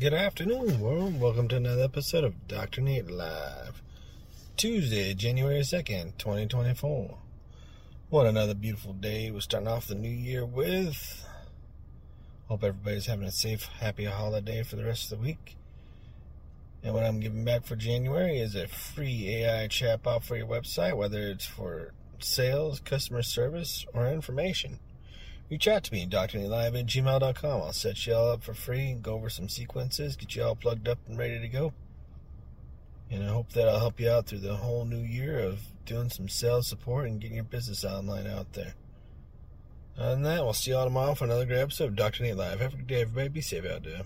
Good afternoon, world. Welcome to another episode of Dr. Nate Live. Tuesday, January 2nd, 2024. What another beautiful day. We're starting off the new year with. Hope everybody's having a safe, happy holiday for the rest of the week. And what I'm giving back for January is a free AI chatbot for your website, whether it's for sales, customer service, or information reach out to me, drlive at gmail.com. I'll set you all up for free, and go over some sequences, get you all plugged up and ready to go. And I hope that I'll help you out through the whole new year of doing some sales support and getting your business online out there. Other than that, we'll see you all tomorrow for another great episode of Dr. Nate Live. Have a good day, everybody. Be safe out there.